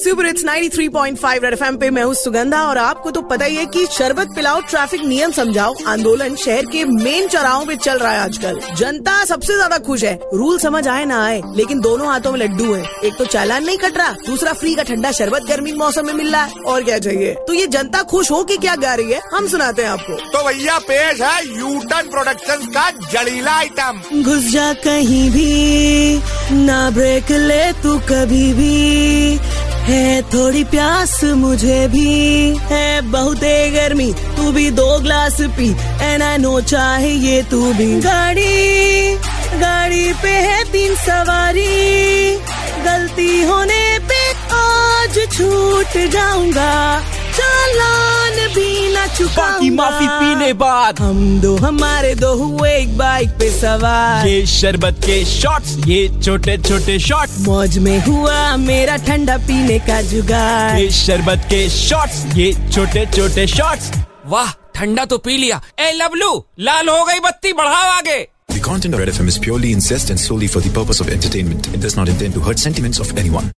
Super it's 93.5 red FM पे मैं हूँ सुगंधा और आपको तो पता ही है कि शरबत पिलाओ ट्रैफ़िक नियम समझाओ। आंदोलन शहर के मेन चौराहों पे चल रहा है आजकल। जनता सबसे ज़्यादा खुश है। रूल समझ आए ना आए लेकिन दोनों हाथों में लड्डू है। एक तो चालान नहीं कट रहा दूसरा फ्री का ठंडा शरबत गर्मी मौसम में मिल रहा है। और क्या चाहिए? तो ये जनता खुश हो के क्या गा रही है? हम सुनाते हैं आपको। तो भैया पेश है यूटन प्रोडक्शन का जड़ीला आइटम घुस जा कहीं भी ना ब्रेक ले तू कभी भी। है थोड़ी प्यास मुझे भी है, बहुत गर्मी, तू भी दो ग्लास पी। एना आई नो चाहे ये तू भी। गाड़ी गाड़ी पे है तीन सवारी। गलती होने पे आज छूट जाऊँगा। चुका बाकी माफ़ी पीने बाद हम दो हमारे दो हुए एक बाइक पे सवार ये शरबत के शॉट्स ये छोटे छोटे शॉट मौज में हुआ मेरा ठंडा पीने का जुगाड़ ये शरबत के शॉट्स ये छोटे छोटे शॉट्स वाह ठंडा तो पी लिया ए लबलू लाल हो गई बत्ती बढ़ाओ आगे The content of Red FM is purely incest and solely for the purpose of entertainment. It does not intend to hurt sentiments of anyone.